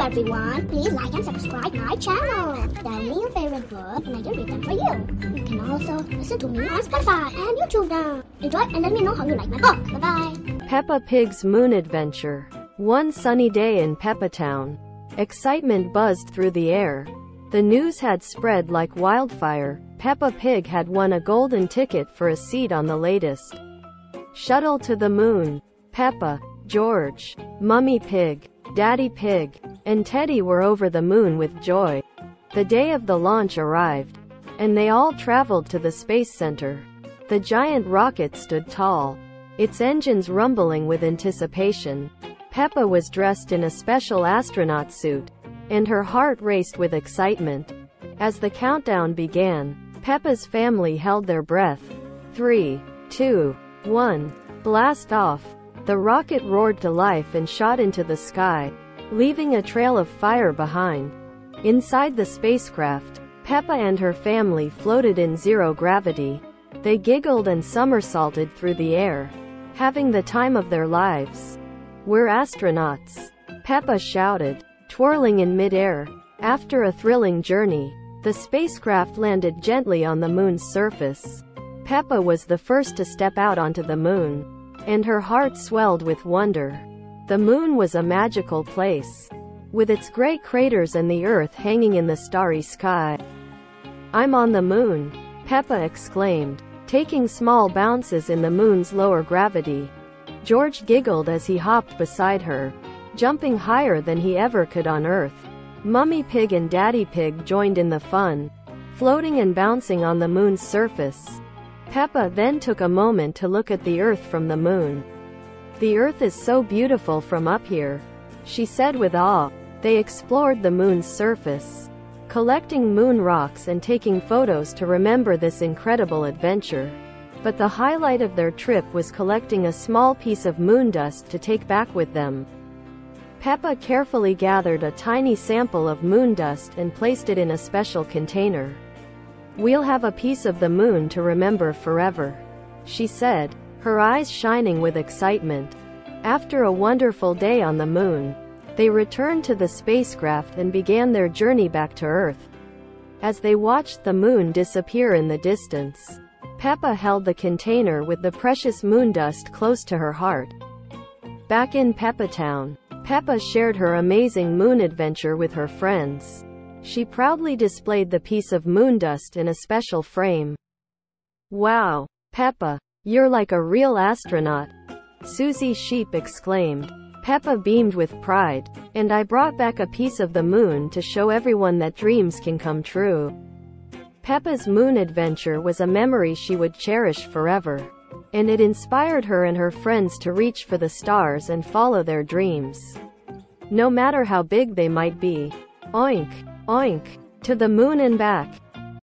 Everyone! Please like and subscribe my channel. Tell me your favorite word and I can read them for you. You can also listen to me on Spotify and YouTube now. Enjoy and let me know how you like my book. Bye bye. Peppa Pig's Moon Adventure. One sunny day in Peppa Town. Excitement buzzed through the air. The news had spread like wildfire. Peppa Pig had won a golden ticket for a seat on the latest shuttle to the moon. Peppa, George, Mummy Pig, Daddy Pig, and Teddy were over the moon with joy. The day of the launch arrived, and they all traveled to the Space Center. The giant rocket stood tall, its engines rumbling with anticipation. Peppa was dressed in a special astronaut suit, and her heart raced with excitement. As the countdown began, Peppa's family held their breath. Three, two, one. Blast off. The rocket roared to life and shot into the sky, leaving a trail of fire behind. Inside the spacecraft, Peppa and her family floated in zero gravity. They giggled and somersaulted through the air, having the time of their lives. We're astronauts. Peppa shouted, twirling in midair. After a thrilling journey, the spacecraft landed gently on the moon's surface. Peppa was the first to step out onto the moon, and her heart swelled with wonder. The moon was a magical place, with its great craters and the earth hanging in the starry sky. I'm on the moon, Peppa exclaimed, taking small bounces in the moon's lower gravity. George giggled as he hopped beside her, jumping higher than he ever could on Earth. Mummy Pig and Daddy Pig joined in the fun, floating and bouncing on the moon's surface. Peppa then took a moment to look at the Earth from the moon. The Earth is so beautiful from up here, she said with awe. They explored the moon's surface, collecting moon rocks and taking photos to remember this incredible adventure. But the highlight of their trip was collecting a small piece of moon dust to take back with them. Peppa carefully gathered a tiny sample of moon dust and placed it in a special container. We'll have a piece of the moon to remember forever, she said, her eyes shining with excitement. After a wonderful day on the moon, they returned to the spacecraft and began their journey back to Earth. As they watched the moon disappear in the distance, Peppa held the container with the precious moon dust close to her heart. Back in Peppa Town, Peppa shared her amazing moon adventure with her friends. She proudly displayed the piece of moon dust in a special frame. Wow, Peppa, you're like a real astronaut, Susie Sheep exclaimed. Peppa beamed with pride, and I brought back a piece of the moon to show everyone that dreams can come true. Peppa's moon adventure was a memory she would cherish forever, and it inspired her and her friends to reach for the stars and follow their dreams. No matter how big they might be. Oink! Oink! To the moon and back.